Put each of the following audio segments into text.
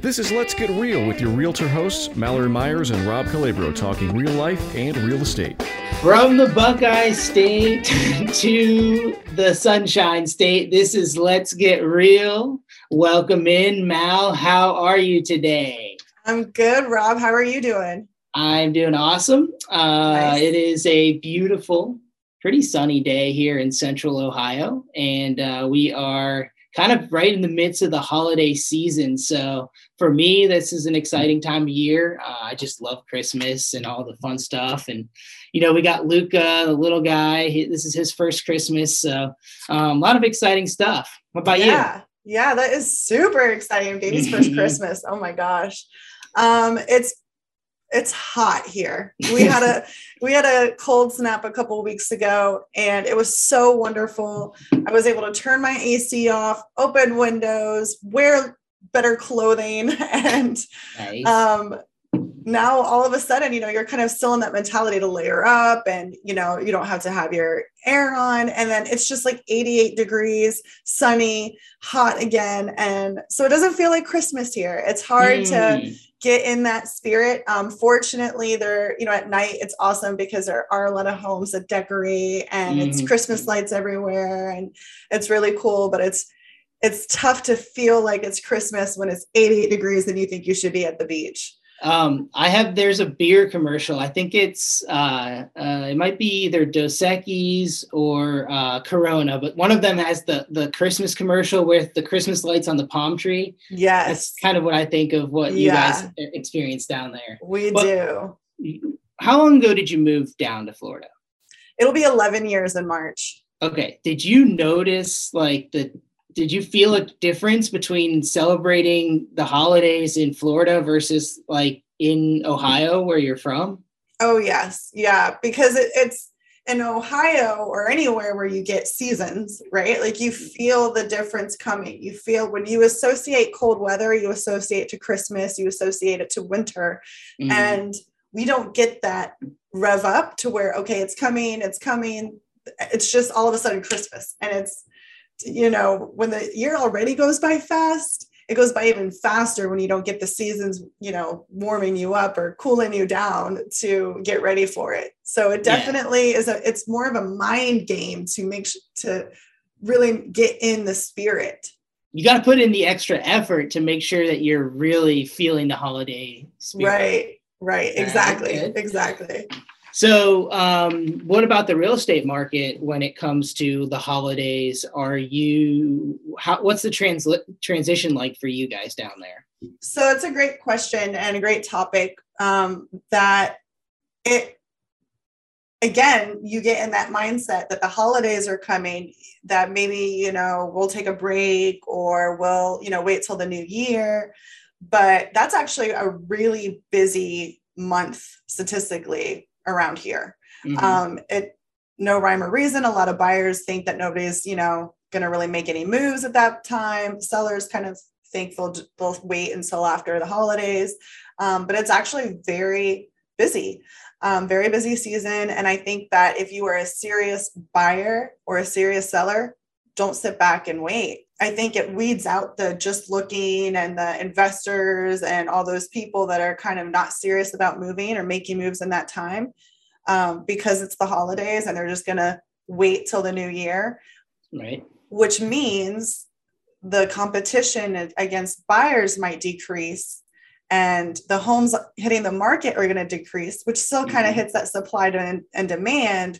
This is Let's Get Real with your realtor hosts, Mallory Myers and Rob Calabro, talking real life and real estate. From the Buckeye State to the Sunshine State, this is Let's Get Real. Welcome in, Mal. How are you today? I'm good, Rob. How are you doing? I'm doing awesome. Uh, Nice. It is a beautiful, pretty sunny day here in central Ohio, and uh, we are kind of right in the midst of the holiday season. So for me, this is an exciting time of year. Uh, I just love Christmas and all the fun stuff. And, you know, we got Luca, the little guy. He, this is his first Christmas. So um, a lot of exciting stuff. What about yeah. Yeah, that is super exciting. Baby's first Christmas. Oh my gosh. Um, it's it's hot here. We had a we had a cold snap a couple of weeks ago and it was so wonderful. I was able to turn my AC off, open windows, wear better clothing and? Nice. um now all of a sudden you know you're kind of still in that mentality to layer up and you know you don't have to have your air on and then it's just like 88 degrees sunny hot again and so it doesn't feel like christmas here it's hard to Mm. Get in that spirit um fortunately there you know at night it's awesome because there are a lot of homes that decorate and it's Mhm. christmas lights everywhere and it's really cool but it's it's tough to feel like it's christmas when it's 88 degrees and you think you should be at the beach Um, I have there's a beer commercial. I think it's uh, uh, it might be either Dos Equis or uh, Corona, but one of them has the the Christmas commercial with the Christmas lights on the palm tree. Yes, that's kind of what I think of what you Yeah. guys experienced down there. we But- do. How long ago did you move down to Florida? It'll be 11 years in March. Okay, did you notice like the did you feel a difference between celebrating the holidays in Florida versus like in Ohio where you're from? Oh, yes. Yeah. Because it, it's in Ohio or anywhere where you get seasons, right? Like you feel the difference coming. You feel when you associate cold weather, you associate to Christmas, you associate it to winter. Mhm. And we don't get that rev up to where, okay, it's coming, it's coming. It's just all of a sudden Christmas. And it's, you know, when the year already goes by fast, it goes by even faster when you don't get the seasons, you know, warming you up or cooling you down to get ready for it. So it Yeah. definitely is a, it's more of a mind game to make sure to really get in the spirit. you got to put in the extra effort to make sure that you're really feeling the holiday spirit. Right. Right. Exactly. Exactly. So, um, what about the real estate market when it comes to the holidays? Are you how? What's the transli- transition like for you guys down there? So it's a great question and a great topic um, that it again you get in that mindset that the holidays are coming that maybe you know we'll take a break or we'll you know wait till the new year but that's actually a really busy month statistically around here Mhm. um, it no rhyme or reason. A lot of buyers think that nobody's, you know, going to really make any moves at that time. Sellers kind of think they'll, they'll wait until after the holidays. Um, but it's actually very busy, um, very busy season. And I think that if you are a serious buyer or a serious seller, don't sit back and wait. I think it weeds out the just looking and the investors and all those people that are kind of not serious about moving or making moves in that time um, because it's the holidays and they're just going to wait till the new year, right. which means the competition against buyers might decrease and the homes hitting the market are going to decrease, which still kind of hits that supply and, and demand.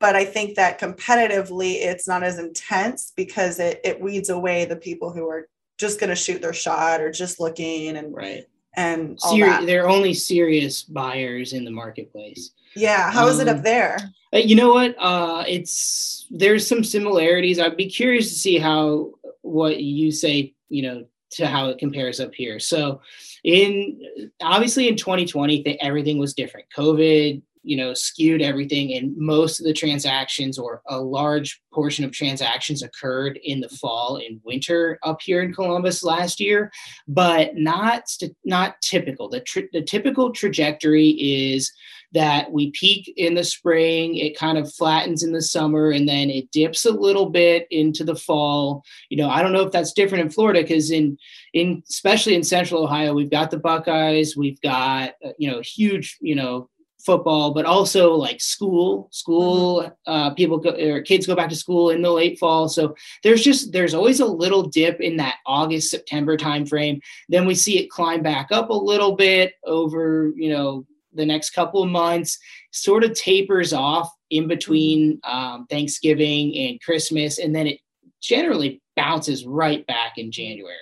But I think that competitively, it's not as intense because it, it weeds away the people who are just going to shoot their shot or just looking and Right. and all Seri- that. they're only serious buyers in the marketplace. Yeah, how is it Um, up there? Uh, you know what? Uh, it's there's some similarities. I'd be curious to see how what you say. You know, to how it compares up here. So, in obviously in 2020, th- everything was different. COVID, you know, skewed everything, and most of the transactions or a large portion of transactions occurred in the fall and winter up here in Columbus last year, but not not typical. The tr- the typical trajectory is that we peak in the spring, it kind of flattens in the summer, and then it dips a little bit into the fall. You know, I don't know if that's different in Florida because in in especially in Central Ohio, we've got the Buckeyes, we've got uh, you know huge you know football, but also like school, school, mm-hmm. uh, people go, or kids go back to school in the late fall. So there's just, there's always a little dip in that August, September timeframe. Then we see it climb back up a little bit over, you know, the next couple of months, sort of tapers off in between um, Thanksgiving and Christmas. And then it generally bounces right back in January.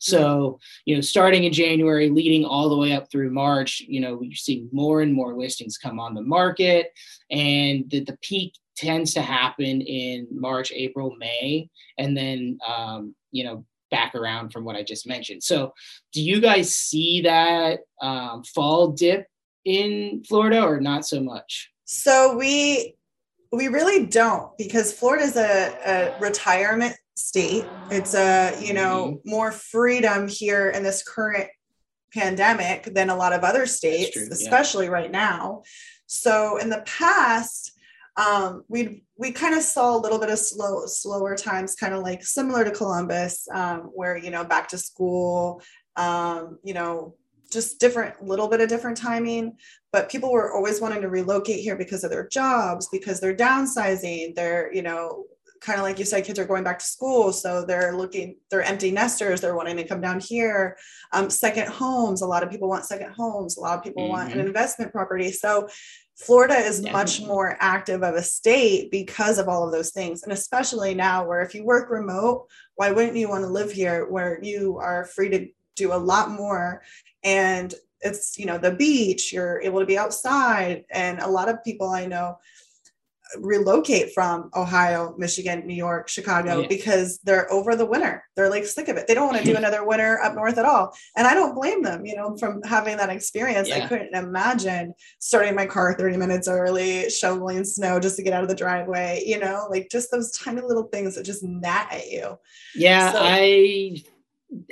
So, you know, starting in January, leading all the way up through March, you know, we see more and more listings come on the market, and the, the peak tends to happen in March, April, May, and then, um, you know, back around from what I just mentioned. So, do you guys see that um, fall dip in Florida or not so much? So we we really don't because Florida is a, a retirement state. It's a, you know, mm-hmm. more freedom here in this current pandemic than a lot of other states, true, especially yeah. right now. So in the past, um, we we kind of saw a little bit of slow slower times, kind of like similar to Columbus, um, where you know back to school, um, you know just different little bit of different timing but people were always wanting to relocate here because of their jobs because they're downsizing they're you know kind of like you said, kids are going back to school. So they're looking, they're empty nesters. They're wanting to come down here. Um, second homes. A lot of people want second homes. A lot of people mm-hmm. want an mm-hmm. investment property. So Florida is much more active of a state because of all of those things. And especially now, where if you work remote, why wouldn't you want to live here where you are free to do a lot more? And it's, you know, the beach, you're able to be outside. And a lot of people I know, relocate from Ohio, Michigan, New York, Chicago yeah. because they're over the winter. They're like sick of it. They don't want to do another winter up north at all. And I don't blame them, you know, from having that experience. Yeah. I couldn't imagine starting my car 30 minutes early, shoveling snow just to get out of the driveway, you know, like just those tiny little things that just gnat at you. Yeah, so, I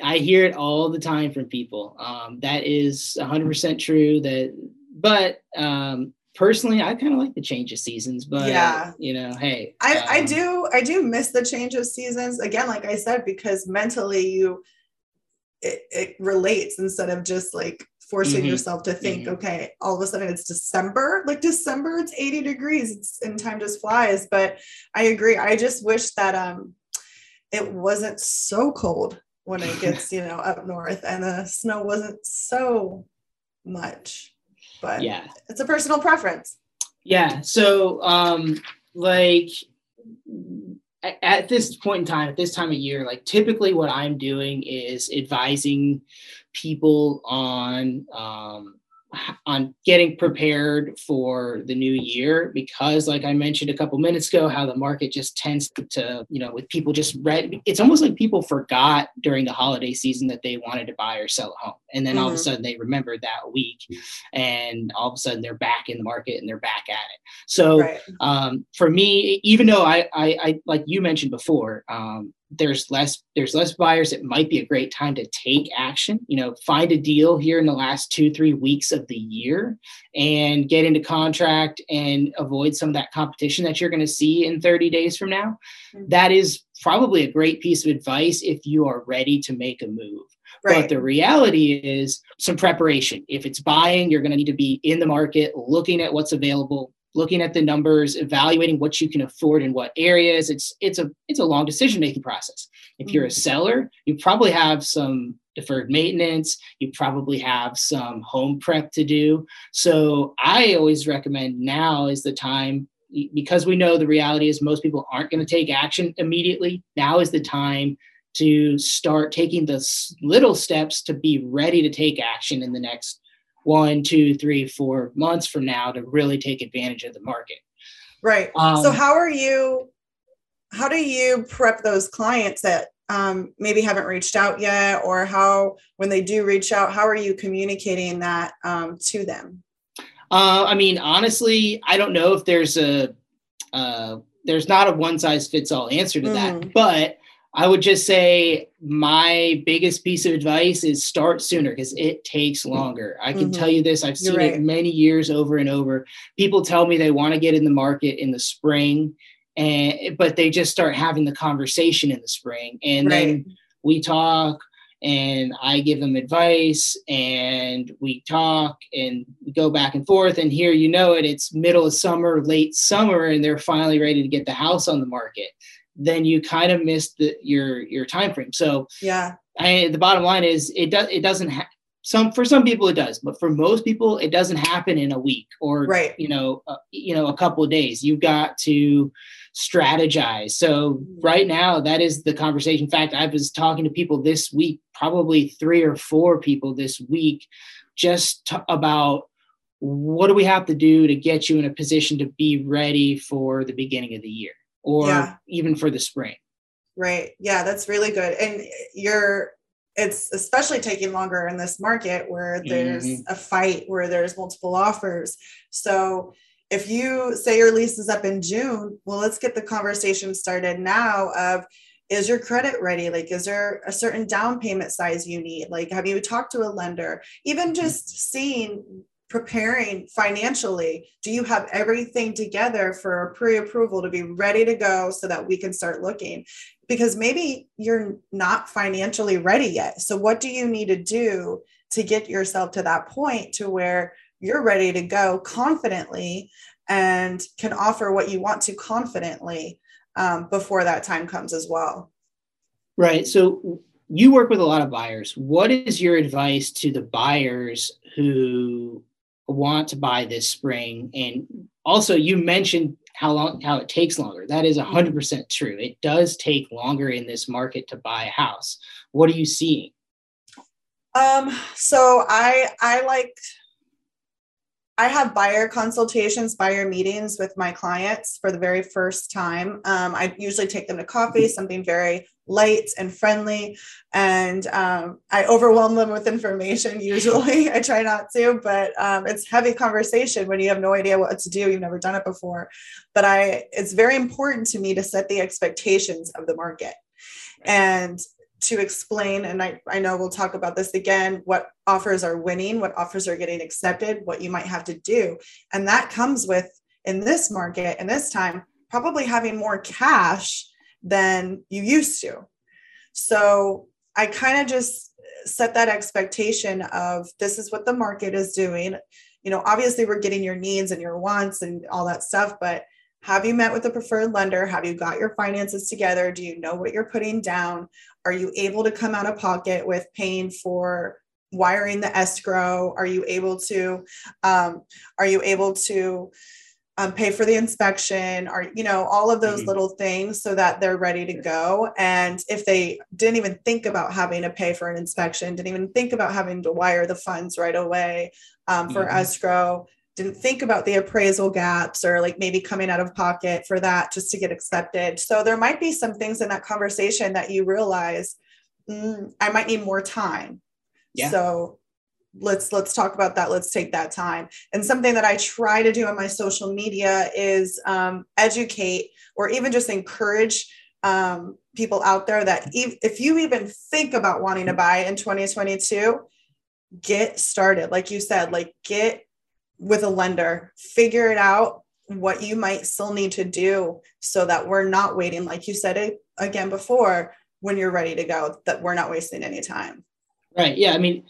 I hear it all the time from people. Um, that is 100% true that but um, personally i kind of like the change of seasons but yeah you know hey i um, i do i do miss the change of seasons again like i said because mentally you it, it relates instead of just like forcing mm-hmm. yourself to think mm-hmm. okay all of a sudden it's december like december it's 80 degrees it's, and time just flies but i agree i just wish that um it wasn't so cold when it gets you know up north and the snow wasn't so much but yeah, it's a personal preference. Yeah. So, um, like at, this point in time, at this time of year, like typically what I'm doing is advising people on um, on getting prepared for the new year because like i mentioned a couple minutes ago how the market just tends to you know with people just read it's almost like people forgot during the holiday season that they wanted to buy or sell a home and then mm-hmm. all of a mm-hmm. sudden they remembered that week and all of a sudden they're back in the market and they're back at it so right. um, for me even though I, I, I like you mentioned before um, there's less there's less buyers it might be a great time to take action you know find a deal here in the last two three weeks of the year and get into contract and avoid some of that competition that you're going to see in 30 days from now mm-hmm. that is probably a great piece of advice if you are ready to make a move Right. But the reality is some preparation. If it's buying, you're going to need to be in the market, looking at what's available, looking at the numbers, evaluating what you can afford in what areas. It's it's a it's a long decision making process. If you're a mm-hmm. seller, you probably have some deferred maintenance, you probably have some home prep to do. So I always recommend now is the time because we know the reality is most people aren't going to take action immediately. Now is the time to start taking the little steps to be ready to take action in the next one, two, three, four months from now to really take advantage of the market. Right. Um, so how are you? How do you prep those clients that um, maybe haven't reached out yet, or how when they do reach out, how are you communicating that um, to them? Uh, I mean, honestly, I don't know if there's a uh, there's not a one size fits all answer to mm. that, but I would just say my biggest piece of advice is start sooner because it takes longer. I can mm-hmm. tell you this, I've seen right. it many years over and over. People tell me they want to get in the market in the spring and but they just start having the conversation in the spring and right. then we talk and I give them advice and we talk and we go back and forth. And here, you know it, it's middle of summer, late summer, and they're finally ready to get the house on the market. Then you kind of miss the, your your time frame. So yeah, I, the bottom line is it does it doesn't have some for some people it does, but for most people it doesn't happen in a week or right. you know uh, you know a couple of days. You've got to strategize. So mm-hmm. right now, that is the conversation. In fact, I was talking to people this week, probably three or four people this week, just t- about what do we have to do to get you in a position to be ready for the beginning of the year or yeah. even for the spring. Right. Yeah, that's really good. And you're it's especially taking longer in this market where there's mm-hmm. a fight where there's multiple offers. So if you say your lease is up in June, well, let's get the conversation started now of is your credit ready? Like, is there a certain down payment size you need? Like, have you talked to a lender? Even just seeing preparing financially do you have everything together for a pre-approval to be ready to go so that we can start looking because maybe you're not financially ready yet so what do you need to do to get yourself to that point to where you're ready to go confidently and can offer what you want to confidently um, before that time comes as well. Right. So you work with a lot of buyers. What is your advice to the buyers who want to buy this spring? And also, you mentioned how long how it takes longer. That is 100% true. It does take longer in this market to buy a house. What are you seeing? Um, so I I like I have buyer consultations, buyer meetings with my clients for the very first time. Um, I usually take them to coffee, something very light and friendly. And um, I overwhelm them with information usually. I try not to, but um, it's heavy conversation when you have no idea what to do. You've never done it before. But I, it's very important to me to set the expectations of the market. And to explain, and I, I know we'll talk about this again, what offers are winning, what offers are getting accepted, what you might have to do. And that comes with, in this market and this time, probably having more cash than you used to. So I kind of just set that expectation of this is what the market is doing. You know, obviously, we're getting your needs and your wants and all that stuff, but have you met with a preferred lender? Have you got your finances together? Do you know what you're putting down? Are you able to come out of pocket with paying for wiring the escrow? Are you able to um, are you able to um, pay for the inspection or you know all of those mm-hmm. little things so that they're ready to go and if they didn't even think about having to pay for an inspection didn't even think about having to wire the funds right away um, for mm-hmm. escrow didn't think about the appraisal gaps or like maybe coming out of pocket for that just to get accepted. So there might be some things in that conversation that you realize mm, I might need more time. Yeah. So let's let's talk about that. Let's take that time. And something that I try to do on my social media is um, educate or even just encourage um, people out there that if, if you even think about wanting to buy in 2022 get started like you said like get with a lender, figure it out what you might still need to do so that we're not waiting, like you said it again before, when you're ready to go, that we're not wasting any time. Right. Yeah. I mean,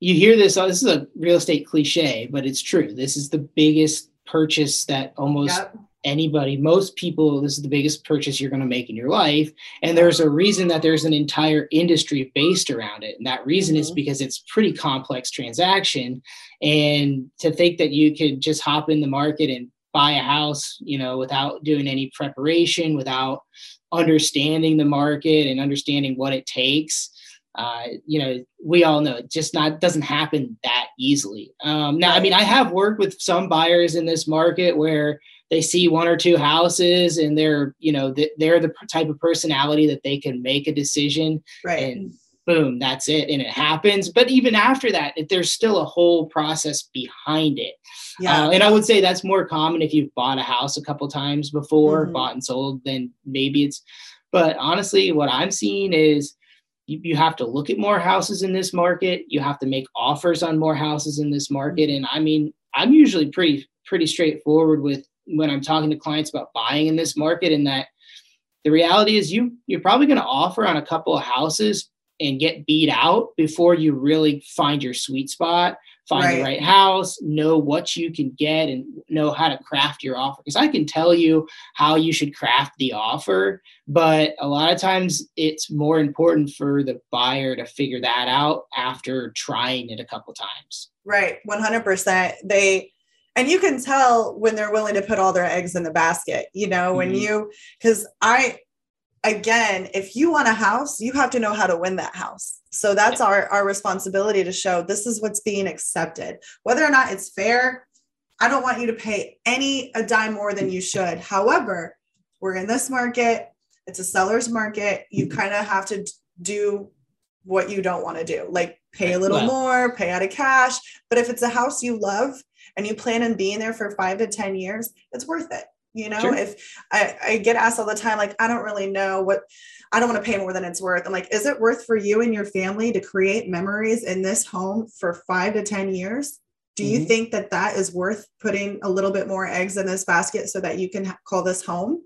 you hear this, oh, this is a real estate cliche, but it's true. This is the biggest purchase that almost yep anybody, most people, this is the biggest purchase you're going to make in your life. And there's a reason that there's an entire industry based around it. And that reason mm-hmm. is because it's pretty complex transaction. And to think that you could just hop in the market and buy a house, you know, without doing any preparation, without understanding the market and understanding what it takes. Uh, you know, we all know it just not doesn't happen that easily. Um, now, I mean, I have worked with some buyers in this market where they see one or two houses and they're you know they're the type of personality that they can make a decision right and boom that's it and it happens but even after that there's still a whole process behind it yeah uh, and i would say that's more common if you've bought a house a couple times before mm-hmm. bought and sold then maybe it's But honestly, what I'm seeing is you, you have to look at more houses in this market. You have to make offers on more houses in this market. And I mean, I'm usually pretty pretty straightforward with when I'm talking to clients about buying in this market, and that the reality is you you're probably going to offer on a couple of houses and get beat out before you really find your sweet spot find right. the right house, know what you can get, and know how to craft your offer. Because I can tell you how you should craft the offer, but a lot of times it's more important for the buyer to figure that out after trying it a couple times. Right, 100%. They, and you can tell when they're willing to put all their eggs in the basket, you know, when mm-hmm. you, because I, again, if you want a house, you have to know how to win that house. So that's our, our responsibility to show this is what's being accepted. Whether or not it's fair, I don't want you to pay any a dime more than you should. However, we're in this market, it's a seller's market. You mm-hmm. kind of have to do what you don't want to do, like pay a little more, pay out of cash. But if it's a house you love and you plan on being there for five to 10 years, it's worth it you know sure. if I, I get asked all the time like i don't really know what i don't want to pay more than it's worth i'm like is it worth for you and your family to create memories in this home for five to ten years do you mm-hmm. think that that is worth putting a little bit more eggs in this basket so that you can call this home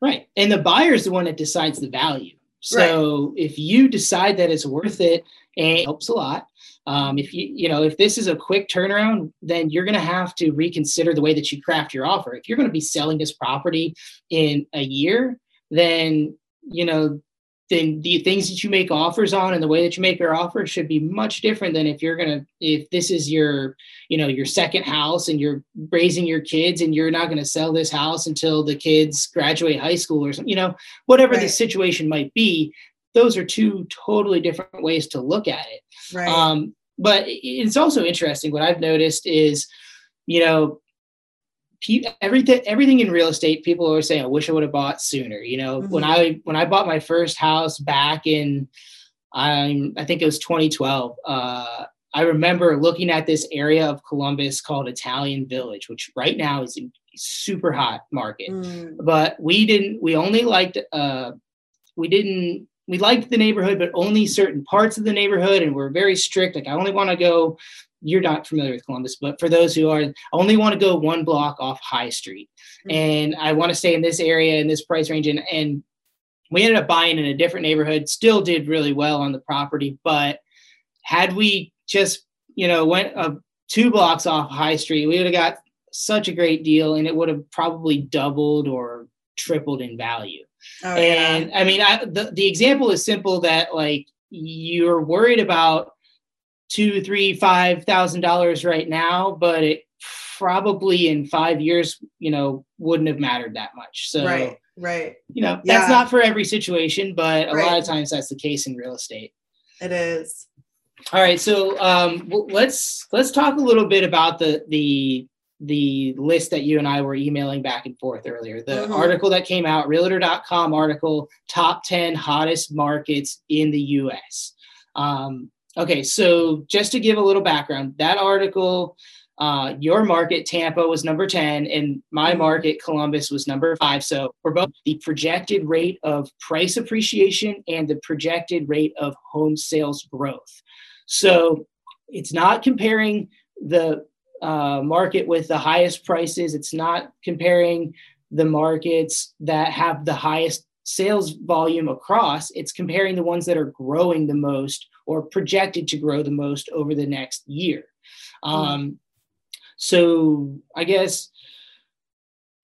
right and the buyer is the one that decides the value so right. if you decide that it's worth it and it helps a lot um, if you you know if this is a quick turnaround, then you're going to have to reconsider the way that you craft your offer. If you're going to be selling this property in a year, then you know then the things that you make offers on and the way that you make your offer should be much different than if you're gonna if this is your you know your second house and you're raising your kids and you're not going to sell this house until the kids graduate high school or something you know whatever right. the situation might be those are two totally different ways to look at it. Right. Um, but it's also interesting. What I've noticed is, you know, everything everything in real estate, people always say, "I wish I would have bought sooner." You know, mm-hmm. when I when I bought my first house back in, I I think it was 2012. Uh, I remember looking at this area of Columbus called Italian Village, which right now is a super hot market. Mm. But we didn't. We only liked. Uh, we didn't we liked the neighborhood, but only certain parts of the neighborhood, and we're very strict. Like I only want to go. You're not familiar with Columbus, but for those who are, I only want to go one block off High Street, mm-hmm. and I want to stay in this area in this price range. And and we ended up buying in a different neighborhood. Still did really well on the property, but had we just you know went uh, two blocks off High Street, we would have got such a great deal, and it would have probably doubled or tripled in value. Oh, and yeah. I mean, I, the, the example is simple that like you're worried about two, three, five thousand dollars right now, but it probably in five years, you know, wouldn't have mattered that much. So right, right. You know, that's not for every situation, but a right. lot of times that's the case in real estate. It is. All right, so um, let's let's talk a little bit about the the the list that you and I were emailing back and forth earlier. The mm-hmm. article that came out, realtor.com article, top 10 hottest markets in the US. Um, okay, so just to give a little background, that article, uh, your market, Tampa, was number 10, and my mm-hmm. market, Columbus, was number five. So for both the projected rate of price appreciation and the projected rate of home sales growth. So it's not comparing the uh, market with the highest prices. It's not comparing the markets that have the highest sales volume across. It's comparing the ones that are growing the most or projected to grow the most over the next year. Mm. Um, so I guess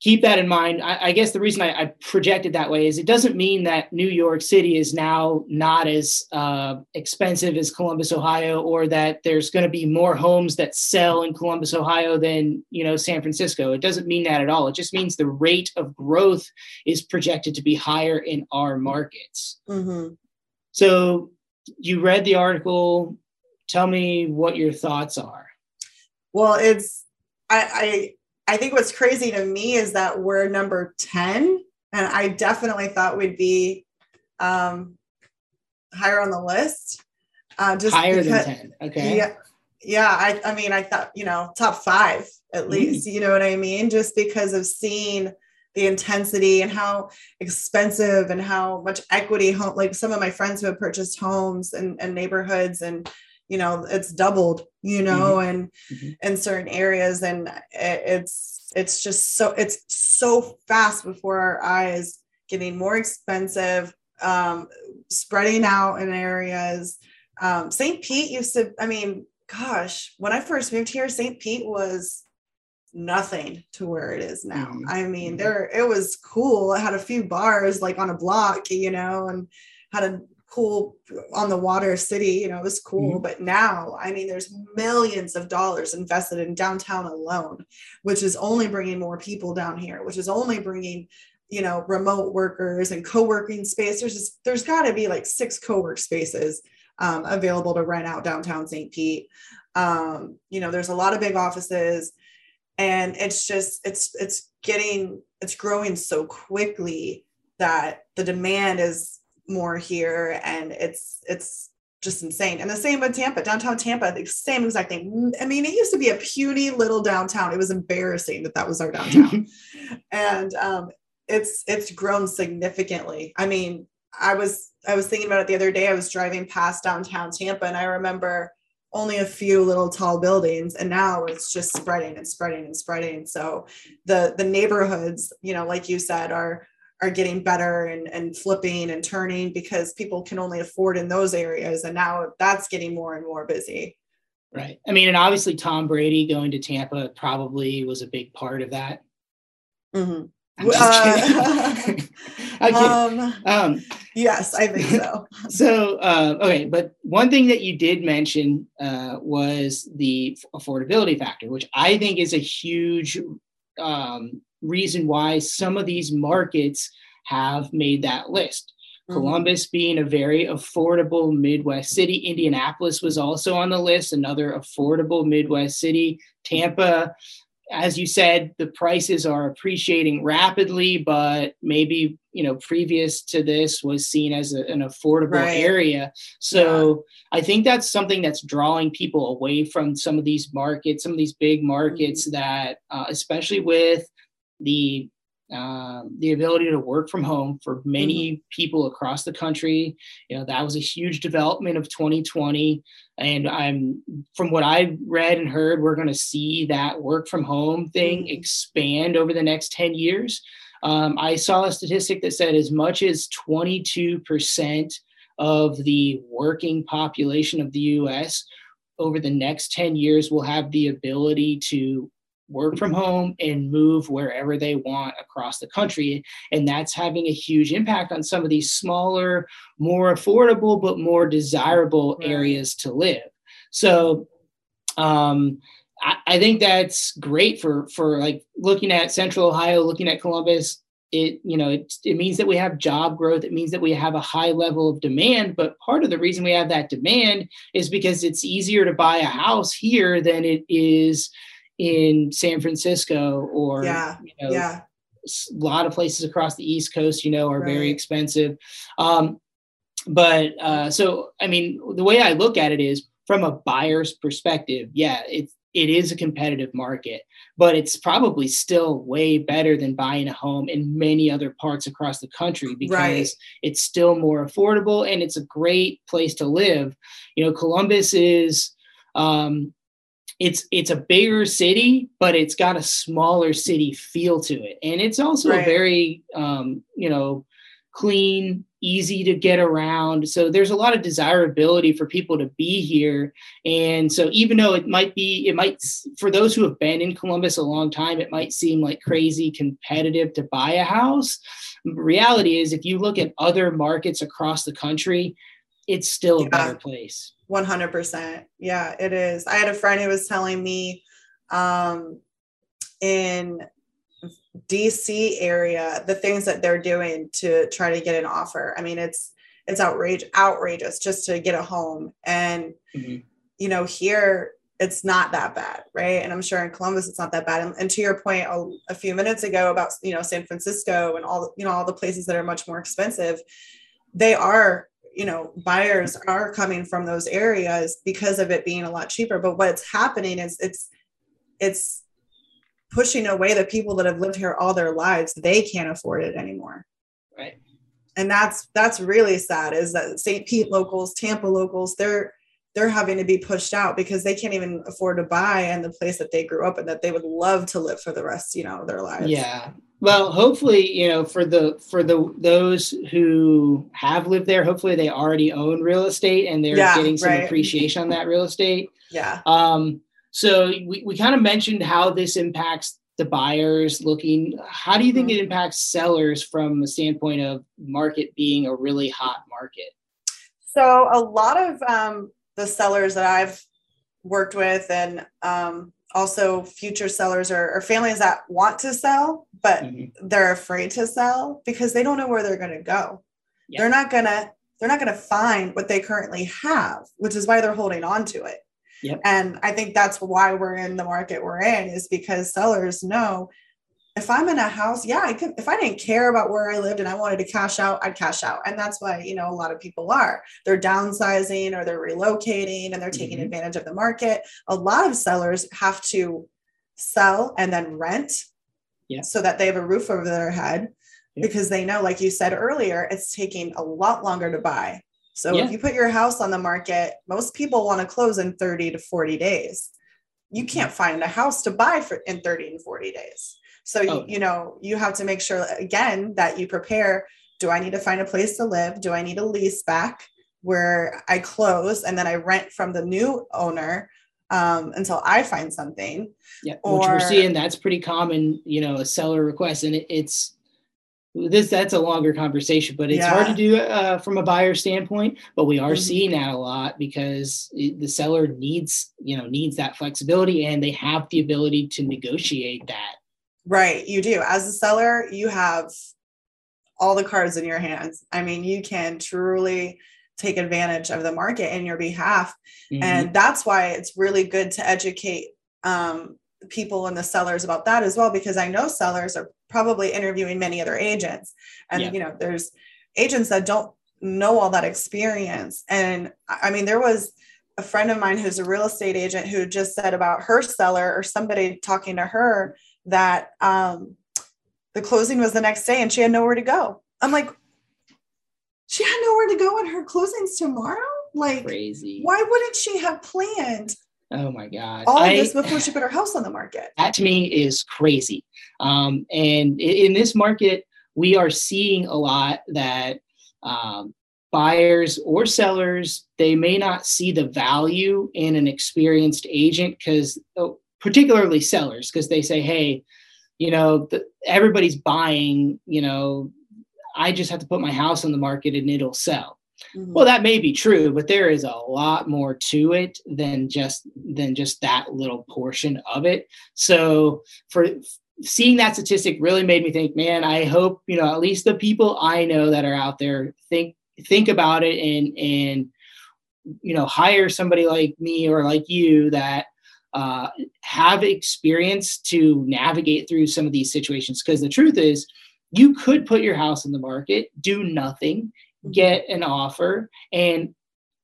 keep that in mind. I, I guess the reason I, I, projected that way is it doesn't mean that New York City is now not as uh, expensive as Columbus, Ohio, or that there's going to be more homes that sell in Columbus, Ohio than you know San Francisco. It doesn't mean that at all. It just means the rate of growth is projected to be higher in our markets. Mm-hmm. So you read the article. Tell me what your thoughts are. Well, it's I, I think what's crazy to me is that we're number 10 and i definitely thought we'd be um, higher on the list uh, just higher because, than 10 okay yeah yeah I, I mean i thought you know top five at least mm. you know what i mean just because of seeing the intensity and how expensive and how much equity home like some of my friends who have purchased homes and, and neighborhoods and you know it's doubled you know mm-hmm. and mm-hmm. in certain areas and it's it's just so it's so fast before our eyes getting more expensive um, spreading out in areas um, st pete used to i mean gosh when i first moved here st pete was nothing to where it is now mm-hmm. i mean mm-hmm. there it was cool it had a few bars like on a block you know and had a cool on the water city you know it was cool. Mm-hmm. but now i mean there's millions of dollars invested in downtown alone which is only bringing more people down here which is only bringing you know remote workers and co-working space. There's just there's got to be like six co-work spaces um, available to rent out downtown st pete. Um, you know there's a lot of big offices and it's just it's it's getting it's growing so quickly that the demand is more here and it's it's just insane. And the same with tampa downtown tampa the same exact thing. I mean it used to be a puny little downtown. It was embarrassing that that was our downtown. And um, it's it's grown significantly. I mean i was i was thinking about it the other day. I was driving past downtown tampa and i remember only a few little tall buildings and now it's just spreading and spreading and spreading. So the the neighborhoods you know like you said are are getting better and, and flipping and turning because people can only afford in those areas. And now that's getting more and more busy. Right. I mean, and obviously Tom Brady going to Tampa probably was a big part of that. Mm-hmm. Uh, um, um, yes, I think so. so, uh, okay, but one thing that you did mention uh, was the affordability factor, which I think is a huge um, reason why some of these markets have made that list. Mm-hmm. Columbus being a very affordable Midwest city. Indianapolis was also on the list, another affordable Midwest city. Tampa, as you said, the prices are appreciating rapidly, but maybe you know previous to this was seen as a, an affordable right. area. So yeah. I think that's something that's drawing people away from some of these markets, some of these big markets mm-hmm. that, uh, especially with the uh, the ability to work from home for many mm-hmm. people across the country. You know, that was a huge development of 2020. And I'm, from what I read and heard, we're going to see that work from home thing mm-hmm. expand over the next 10 years. Um, I saw a statistic that said as much as 22% of the working population of the US over the next 10 years will have the ability to work from home and move wherever they want across the country. And that's having a huge impact on some of these smaller, more affordable, but more desirable right. areas to live. So, um, I, I think that's great for for like looking at Central Ohio, looking at Columbus. It you know it, it means that we have job growth. It means that we have a high level of demand. But part of the reason we have that demand is because it's easier to buy a house here than it is in San Francisco or yeah, you know, yeah. a lot of places across the East Coast, you know, are right. very expensive. Um, but uh, so, I mean, the way I look at it is from a buyer's perspective. Yeah, it's it is a competitive market, but it's probably still way better than buying a home in many other parts across the country because right. it's still more affordable and it's a great place to live. You know, Columbus is um, it's it's a bigger city, but it's got a smaller city feel to it, and it's also right. a very um, you know clean, easy to get around. So there's a lot of desirability for people to be here. And so even though it might be, it might for those who have been in Columbus a long time, it might seem like crazy competitive to buy a house. reality is, if you look at other markets across the country, it's still a better place. 100%. Yeah, it is. I had a friend who was telling me um, in DC area the things that they're doing to try to get an offer. I mean, it's it's outrage outrageous just to get a home and mm-hmm. you know here it's not that bad right and i'm sure in columbus it's not that bad and, and to your point a, a, few minutes ago about you know san francisco and all you know all the places that are much more expensive they are you know buyers are coming from those areas because of it being a lot cheaper but what's happening is it's it's pushing away the people that have lived here all their lives. They can't afford it anymore. Right. And that's that's really sad is that St. Pete locals, Tampa locals, they're they're having to be pushed out because they can't even afford to buy in the place that they grew up in that they would love to live for the rest, you know, their lives. Yeah. Well, hopefully, you know, for the for the those who have lived there, hopefully they already own real estate and they're Yeah, getting some right. appreciation on that real estate. Yeah. Um, so we, we kind of mentioned how this impacts the buyers looking. How do you think Mhm. it impacts sellers from the standpoint of market being a really hot market? So a lot of um, the sellers that I've worked with, and um, also future sellers or, or families that want to sell, but Mhm. they're afraid to sell because they don't know where they're going to go. Yeah. They're not gonna they're not gonna find what they currently have, which is why they're holding on to it. Yep. And I think that's why we're in the market we're in is because sellers know if I'm in a house, yeah, I could if I didn't care about where I lived and I wanted to cash out, I'd cash out. And that's why, you know, a lot of people are. They're downsizing or they're relocating and they're taking Mhm. advantage of the market. A lot of sellers have to sell and then rent Yeah. so that they have a roof over their head Yeah. because they know, like you said earlier, it's taking a lot longer to buy. So Yeah. if you put your house on the market, most people want to close in 30 to 40 days. You Mm-hmm. can't find a house to buy for in 30 and 40 days. So Oh. you, know, you have to make sure again that you prepare. Do I need to find a place to live? Do I need a lease back where I close and then I rent from the new owner um, until I find something? Yeah, which we're seeing that's pretty common, you know, a seller request, and it, it's this that's a longer conversation, but it's hard to do uh, from a buyer standpoint. But we are Mhm. seeing that a lot because it, the seller needs, you know, needs that flexibility, and they have the ability to negotiate that. Right, you do. As a seller, you have all the cards in your hands. I mean, you can truly take advantage of the market in your behalf. Mhm. And that's why it's really good to educate um, people and the sellers about that as well, because I know sellers are probably interviewing many other agents. And, Yeah. you know, there's agents that don't know all that experience. And I mean, there was a friend of mine who's a real estate agent who just said about her seller or somebody talking to her that um, the closing was the next day and she had nowhere to go. I'm like, she had nowhere to go and her closing's tomorrow? Like, crazy. why wouldn't she have planned Oh my god! all of I- this before she put her house on the market? that to me is crazy. Um, and in this market, we are seeing a lot that um, buyers or sellers they may not see the value in an experienced agent because, particularly sellers, because they say, "Hey, you know, the, everybody's buying. You know, I just have to put my house on the market and it'll sell." Mhm. Well, that may be true, but there is a lot more to it than just than just that little portion of it. So for seeing that statistic really made me think, man, I hope, you know, at least the people I know that are out there think think about it and and you know, hire somebody like me or like you that uh, have experience to navigate through some of these situations. Because the truth is, you could put your house in the market, do nothing, get an offer and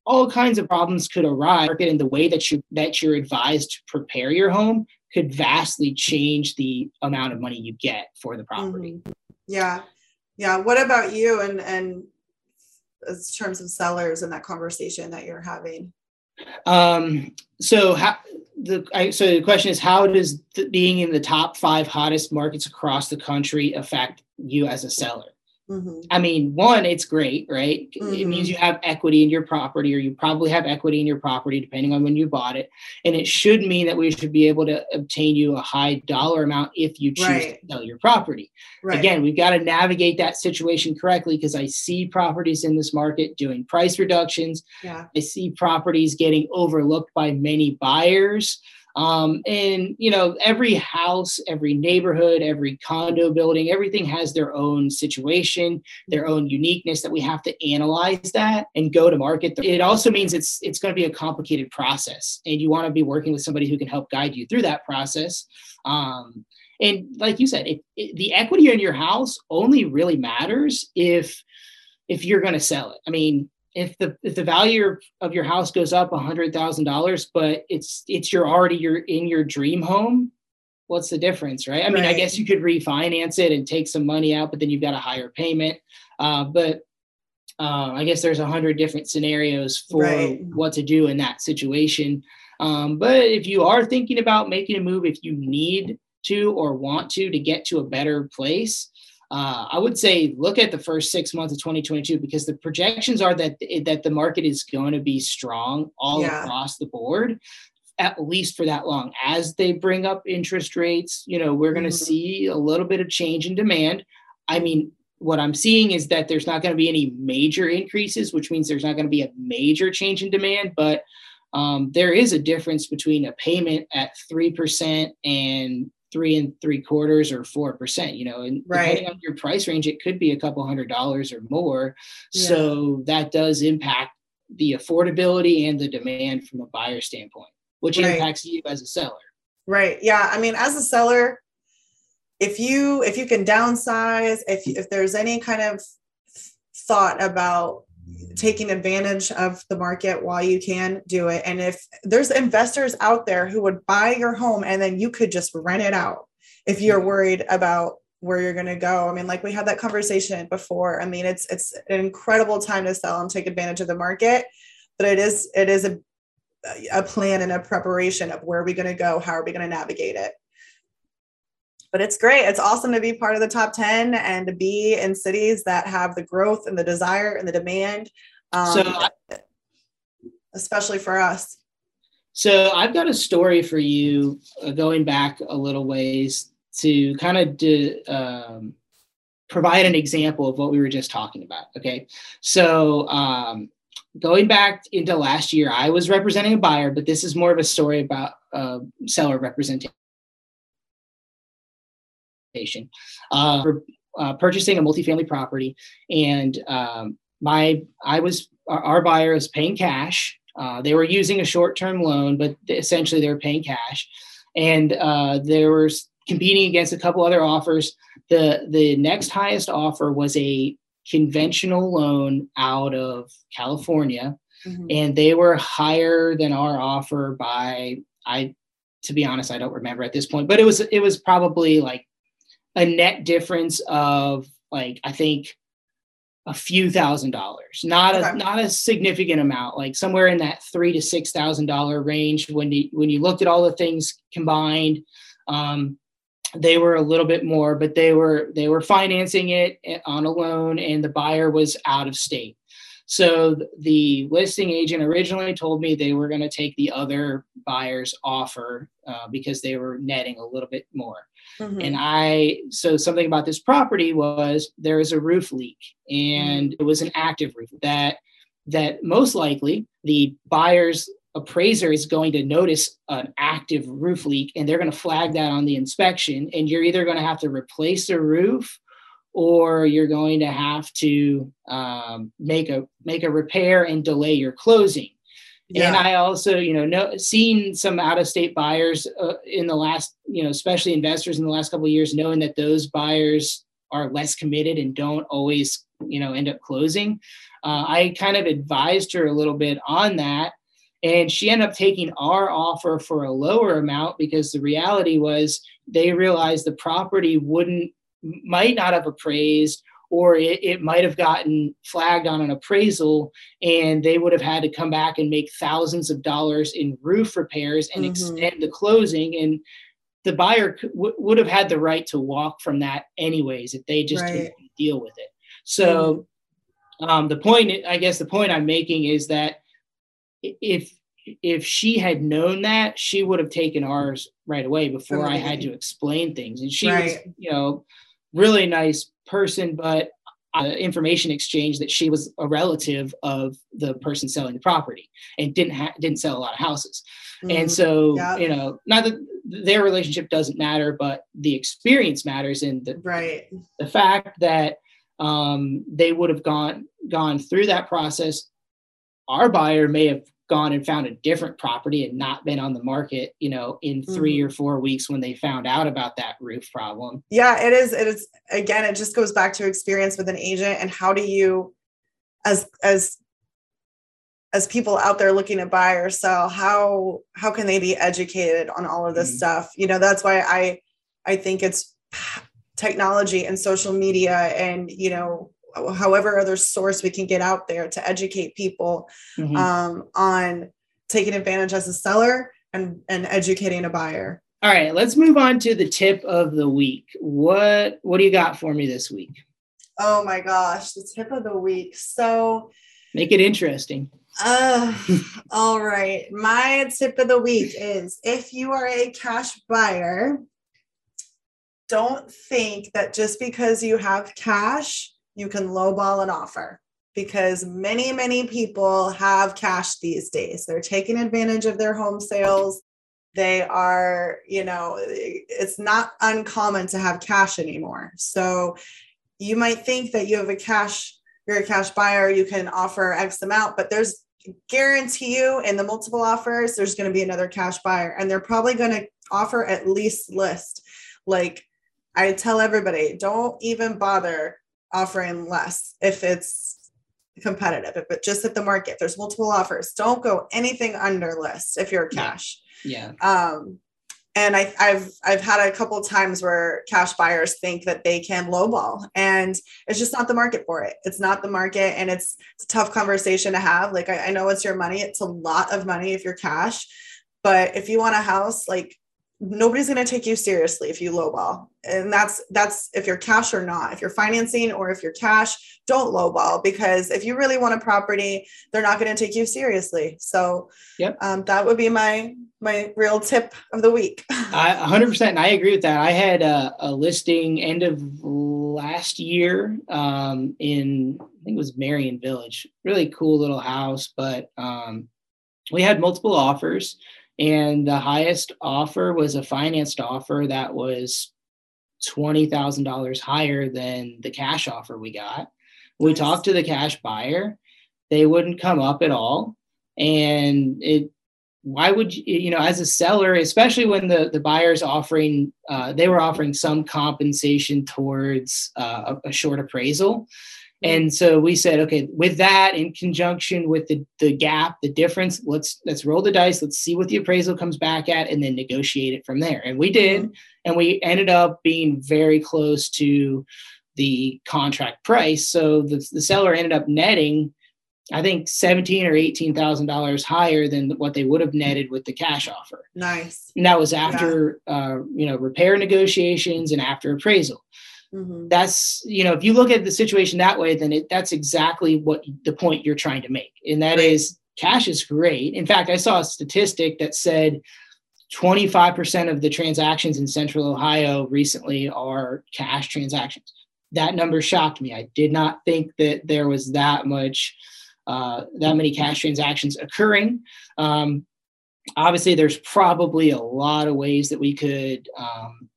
all kinds of problems could arise and the way that you that you're advised to prepare your home could vastly change the amount of money you get for the property Mhm. Yeah. Yeah. What about you and and as terms of sellers and that conversation that you're having? Um so how the I, so the question is how does the, being in the top five hottest markets across the country affect you as a seller Mhm. I mean, one, it's great, right? It Mhm. means you have equity in your property, or you probably have equity in your property, depending on when you bought it. And it should mean that we should be able to obtain you a high dollar amount if you choose Right. to sell your property. Right. Again, we've got to navigate that situation correctly because I see properties in this market doing price reductions. Yeah. I see properties getting overlooked by many buyers. Um, and you know, every house, every neighborhood, every condo building, everything has their own situation, their own uniqueness that we have to analyze that and go to market. It also means it's it's going to be a complicated process, and you want to be working with somebody who can help guide you through that process. Um, and like you said, it, it, the equity in your house only really matters if if you're going to sell it. I mean, if the if the value of your house goes up a hundred thousand dollars, but it's it's your already you're in your dream home, what's the difference, right? I mean, right. I guess you could refinance it and take some money out, but then you've got a higher payment. Uh, but uh, I guess there's a hundred different scenarios for right. what to do in that situation. Um, but if you are thinking about making a move, if you need to or want to to get to a better place, uh, I would say look at the first six months of 2022 because the projections are that that the market is going to be strong all yeah. across the board at least for that long. As they bring up interest rates, you know, we're going to mm-hmm. see a little bit of change in demand. I mean, what I'm seeing is that there's not going to be any major increases, which means there's not going to be a major change in demand, but um, there is a difference between a payment at 3% and three and three quarters or four percent you know and right. depending on your price range it could be a couple hundred dollars or more yeah. so that does impact the affordability and the demand from a buyer standpoint which right. impacts you as a seller. Right. Yeah. I mean, as a seller, if you if you can downsize, if if there's any kind of thought about taking advantage of the market while you can do it. And if there's investors out there who would buy your home and then you could just rent it out if you're worried about where you're going to go. I mean like we had that conversation before. I mean it's it's an incredible time to sell and take advantage of the market but it is it is a a plan and a preparation of where are we going to go? How are we going to navigate it but it's great. It's awesome to be part of the top 10 and to be in cities that have the growth and the desire and the demand um, so, especially for us. So i've got a story for you uh, going back a little ways to kind of do, um, provide an example of what we were just talking about okay? So um, going back into last year, I was representing a buyer, but this is more of a story about uh, seller representation. Uh, for uh, purchasing a multifamily property, and um, my I was our, our buyer was paying cash. Uh, they were using a short-term loan, but essentially they were paying cash, and uh, there was competing against a couple other offers. The the next highest offer was a conventional loan out of California, mm-hmm. and they were higher than our offer by I. To be honest, I don't remember at this point, but it was it was probably like a net difference of like I think a few thousand dollars, not okay. a not a significant amount, like somewhere in that three to six thousand dollar range. When you when you looked at all the things combined, um, they were a little bit more but they were they were financing it on a loan and the buyer was out of state so the listing agent originally told me they were going to take the other buyer's offer uh, because they were netting a little bit more mm-hmm. and i so something about this property was there is a roof leak and mm-hmm. it was an active roof that that most likely the buyer's appraiser is going to notice an active roof leak and they're going to flag that on the inspection and you're either going to have to replace the roof or you're going to have to um, make a make a repair and delay your closing yeah. and i also you know know seen some out of state buyers uh, in the last you know especially investors in the last couple of years knowing that those buyers are less committed and don't always you know end up closing uh, i kind of advised her a little bit on that and she ended up taking our offer for a lower amount because the reality was they realized the property wouldn't, might not have appraised or it, it might have gotten flagged on an appraisal and they would have had to come back and make thousands of dollars in roof repairs and mm-hmm. extend the closing. And the buyer w- would have had the right to walk from that anyways if they just right. didn't deal with it. So, mm-hmm. um, the point, I guess, the point I'm making is that if if she had known that, she would have taken ours right away before right. I had to explain things. And she right. was, you know, really nice person, but uh, information exchange that she was a relative of the person selling the property and didn't ha- didn't sell a lot of houses. Mm-hmm. And so, yep. you know, not that their relationship doesn't matter, but the experience matters. And the right the fact that um, they would have gone gone through that process. Our buyer may have gone and found a different property and not been on the market, you know, in 3 mm-hmm. or four weeks when they found out about that roof problem. Yeah, it is. It is again, it just goes back to experience with an agent and how do you as as as people out there looking to buy or sell how how can they be educated on all of this mm-hmm. stuff you know that's why i i think it's technology and social media and you know however other source we can get out there to educate people mm-hmm. um, on taking advantage as a seller and and educating a buyer. All right let's move on to the tip of the week. What what do you got for me this week? Oh my gosh the tip of the week. So make it interesting. uh, all right. My tip of the week is if you are a cash buyer, don't think that just because you have cash, you can lowball an offer because many, many people have cash these days. They're taking advantage of their home sales. They are, you know, it's not uncommon to have cash anymore. So you might think that you have a cash, you're a cash buyer, you can offer X amount, but there's guarantee you in the multiple offers, there's going to be another cash buyer and they're probably going to offer at least list. Like I tell everybody, don't even bother offering less if it's competitive, but just at the market, if there's multiple offers, don't go anything under list if you're cash. Yeah. yeah. Um, and I, have I've had a couple times where cash buyers think that they can lowball, and it's just not the market for it. It's not the market, and it's, it's a tough conversation to have. Like I, I know it's your money; it's a lot of money if you're cash, but if you want a house, like nobody's going to take you seriously if you lowball. And that's that's if you're cash or not. If you're financing or if you're cash don't lowball because if you really want a property they're not going to take you seriously. So yep. um, that would be my my real tip of the week. I 100% and i agree with that. I had a, a listing end of last year um, in i think it was Merion Village. Really cool little house but um, we had multiple offers and the highest offer was a financed offer that was $20,000 higher than the cash offer we got. We nice. talked to the cash buyer, they wouldn't come up at all. And it, why would you, you know, as a seller, especially when the, the buyer's offering, uh, they were offering some compensation towards uh, a, a short appraisal. And so we said, okay, with that in conjunction with the, the gap, the difference, let's let's roll the dice, let's see what the appraisal comes back at, and then negotiate it from there. And we did, mm-hmm. and we ended up being very close to the contract price. So the, the seller ended up netting, I think, seventeen or eighteen thousand dollars higher than what they would have netted with the cash offer. Nice. And that was after yeah. uh, you know repair negotiations and after appraisal. Mm-hmm. That's you know, if you look at the situation that way, then it, that's exactly what the point you're trying to make, and that right. is cash is great. In fact, I saw a statistic that said 25% of the transactions in Central Ohio recently are cash transactions. That number shocked me. I did not think that there was that much, uh, that many cash transactions occurring. Um, obviously, there's probably a lot of ways that we could um,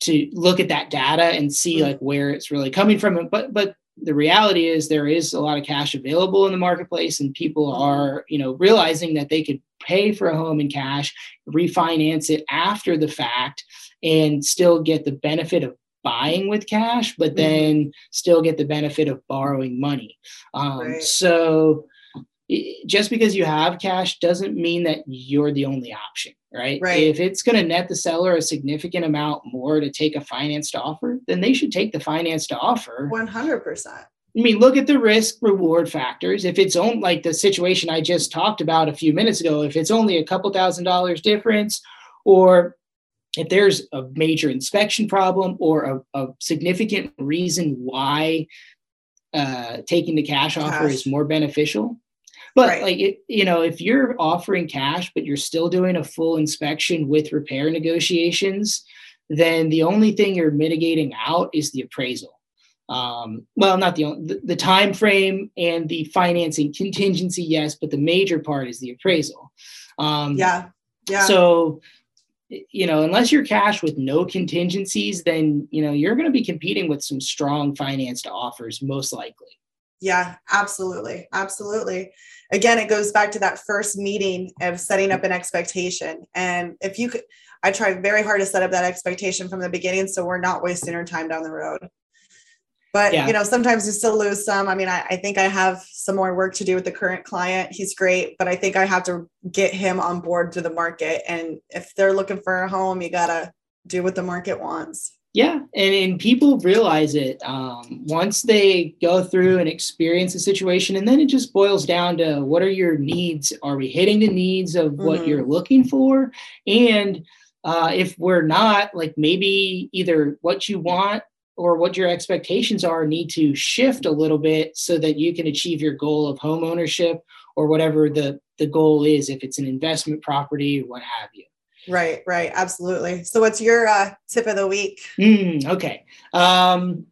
to look at that data and see mm-hmm. like where it's really coming from but but the reality is there is a lot of cash available in the marketplace and people mm-hmm. are you know realizing that they could pay for a home in cash refinance it after the fact and still get the benefit of buying with cash but mm-hmm. then still get the benefit of borrowing money um, right. so just because you have cash doesn't mean that you're the only option, right? Right. If it's going to net the seller a significant amount more to take a financed offer, then they should take the financed offer. 100%. I mean, look at the risk reward factors. If it's on like the situation I just talked about a few minutes ago, if it's only a couple thousand dollars difference, or if there's a major inspection problem or a, a significant reason why uh, taking the cash, cash offer is more beneficial, but right. like it, you know, if you're offering cash, but you're still doing a full inspection with repair negotiations, then the only thing you're mitigating out is the appraisal. Um, well, not the, the the time frame and the financing contingency, yes, but the major part is the appraisal. Um, yeah, yeah. So you know, unless you're cash with no contingencies, then you know you're going to be competing with some strong financed offers, most likely. Yeah, absolutely. Absolutely. Again, it goes back to that first meeting of setting up an expectation. And if you could, I try very hard to set up that expectation from the beginning so we're not wasting our time down the road. but Yeah. you know sometimes you still lose some i mean I, I think i have some more work to do with the current client he's great but i think i have to get him on board to the market and if they're looking for a home you gotta do what the market wants Yeah, and, and people realize it um, once they go through and experience the situation, and then it just boils down to what are your needs? Are we hitting the needs of what Mhm. you're looking for? And uh, if we're not, like maybe either what you want or what your expectations are need to shift a little bit so that you can achieve your goal of home ownership or whatever the the goal is. If it's an investment property, what have you. Right right absolutely so what's your uh, tip of the week Mm, okay. Um,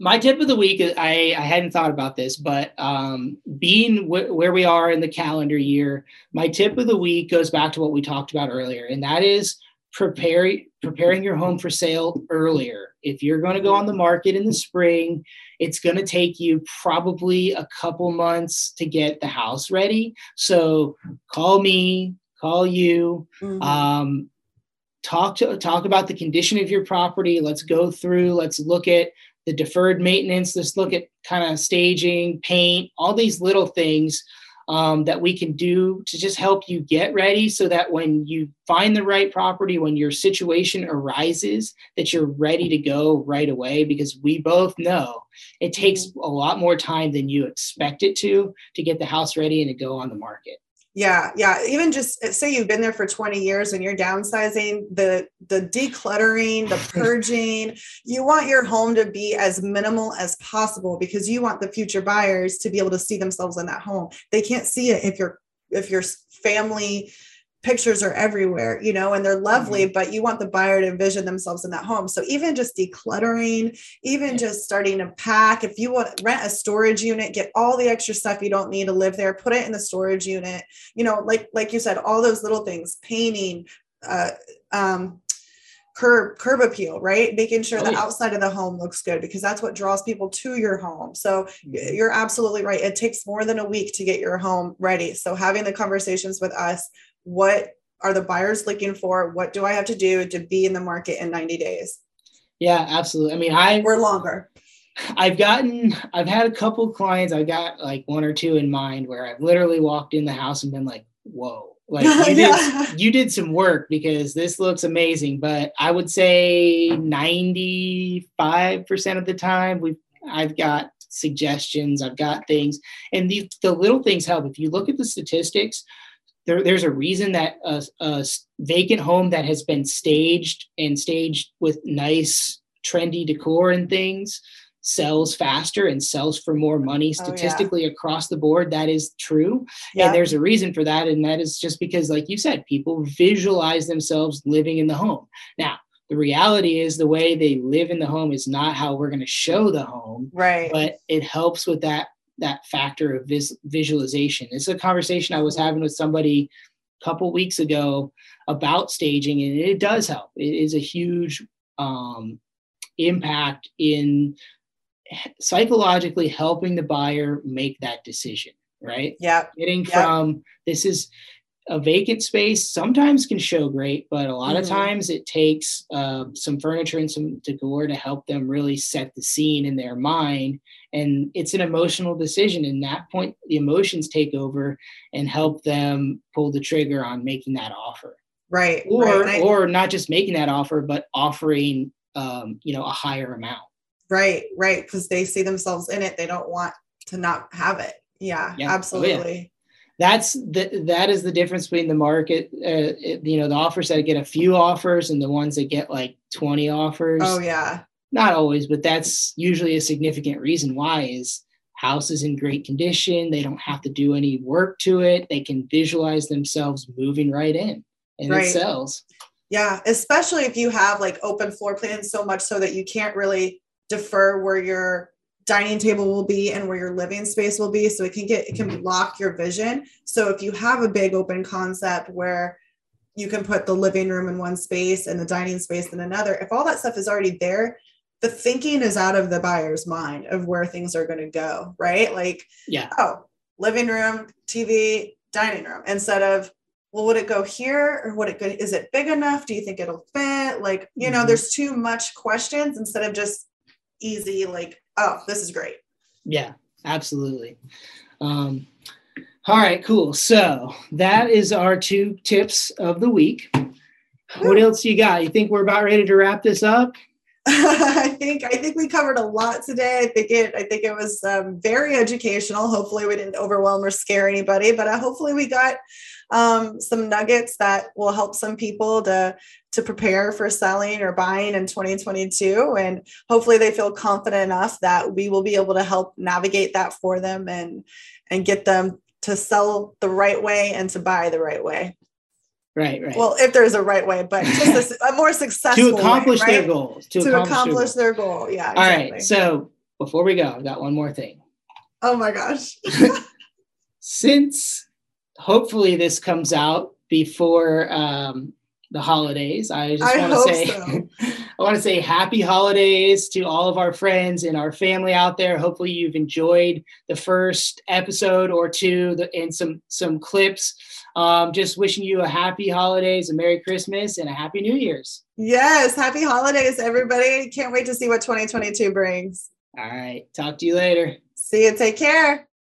my tip of the week is I, I hadn't thought about this, but um, being wh- where we are in the calendar year, my tip of the week goes back to what we talked about earlier, and that is prepare preparing your home for sale earlier. If you're going to go on the market in the spring, it's going to take you probably a couple months to get the house ready. So call me, call you, Mhm. um, talk to talk about the condition of your property. Let's go through let's look at the deferred maintenance. Let's look at kind of staging paint all these little things um, that we can do to just help you get ready so that when you find the right property when your situation arises that you're ready to go right away because we both know it takes a lot more time than you expect it to to get the house ready and to go on the market Yeah, yeah. Even just uh, say you've been there for 20 years and you're downsizing, the the decluttering, the purging, you want your home to be as minimal as possible because you want the future buyers to be able to see themselves in that home. They can't see it if your if your family pictures are everywhere, you know, and they're lovely, but you want the buyer to envision themselves in that home. So even just decluttering, even just starting to pack, if you want rent a storage unit, get all the extra stuff you don't need to live there, put it in the storage unit. You know like like you said all those little things painting uh um curb curb appeal right? Making sure Oh, the yeah. outside of the home looks good because that's what draws people to your home. So Mhm. you're absolutely right. It takes more than a week to get your home ready. So having the conversations with us what are the buyers looking for what do i have to do to be in the market in 90 days yeah absolutely i mean I we're longer I've gotten, I've had a couple clients. I've got like one or two in mind where I've literally walked in the house and been like, "Whoa!" Like you did, you did some work because this looks amazing. But I would say ninety-five percent of the time, we, have I've got suggestions. I've got things, and the the little things help. If you look at the statistics, there, there's a reason that a vacant home that has been staged and staged with nice trendy decor and things sells faster and sells for more money Oh, yeah. statistically across the board that is true. Yeah and there's a reason for that and that is just because like you said people visualize themselves living in the home. Now the reality is the way they live in the home is not how we're going to show the home right. but it helps with that that factor of vis- visualization. It's a conversation i was having with somebody a couple weeks ago about staging and it does help. It is a huge um, impact in psychologically helping the buyer make that decision right? Yeah getting Yeah. from this is a vacant space sometimes can show great but a lot of Mhm. times it takes uh, some furniture and some decor to help them really set the scene in their mind and it's an emotional decision and that point the emotions take over and help them pull the trigger on making that offer right or right. I- or not just making that offer but offering um, you know a higher amount Right, right. Because they see themselves in it. They don't want to not have it. Yeah, Yeah. Oh, yeah. That's the that is the difference between the market uh, it- you know the offers that get a few offers and the ones that get like 20 offers Oh, yeah. not always but that's usually a significant reason why is house is in great condition they don't have to do any work to it they can visualize themselves moving right in and Right. it sells Yeah. Especially if you have like open floor plans so much so that you can't really defer where your dining table will be and where your living space will be. So it can get, it can block your vision. So if you have a big open concept where you can put the living room in one space and the dining space in another, if all that stuff is already there, the thinking is out of the buyer's mind of where things are going to go, right? Like, yeah oh, living room, TV, dining room, instead of, well, would it go here or would it go, is it big enough? Do you think it'll fit? Like, you know, Mhm. there's too much questions instead of just easy, like, oh, this is great. Yeah, absolutely. Um, all right, cool. So that is our two tips of the week. What else you got? You think we're about ready to wrap this up? I think I think we covered a lot today. I think it I think it was um, very educational. Hopefully, we didn't overwhelm or scare anybody, but uh, hopefully, we got um, some nuggets that will help some people to to prepare for selling or buying in 2022, and hopefully, they feel confident enough that we will be able to help navigate that for them and and get them to sell the right way and to buy the right way. Right, right. Well, if there's a right way, but just a, a more successful to accomplish way, right? their goals. To, To, accomplish, accomplish, their, their goal. Yeah. goals. All exactly. right. So before we go, I've got one more thing. Oh my gosh. Since hopefully this comes out before um, the holidays, I just want to say so. I want to say happy holidays to all of our friends and our family out there. Hopefully you've enjoyed the first episode or two the, and some some clips. Um, just wishing you a happy holidays, a Merry Christmas, and a Happy New Year's. Yes. Happy holidays, everybody. Can't wait to see what 2022 brings. All right. Talk to you later. See you. Take care.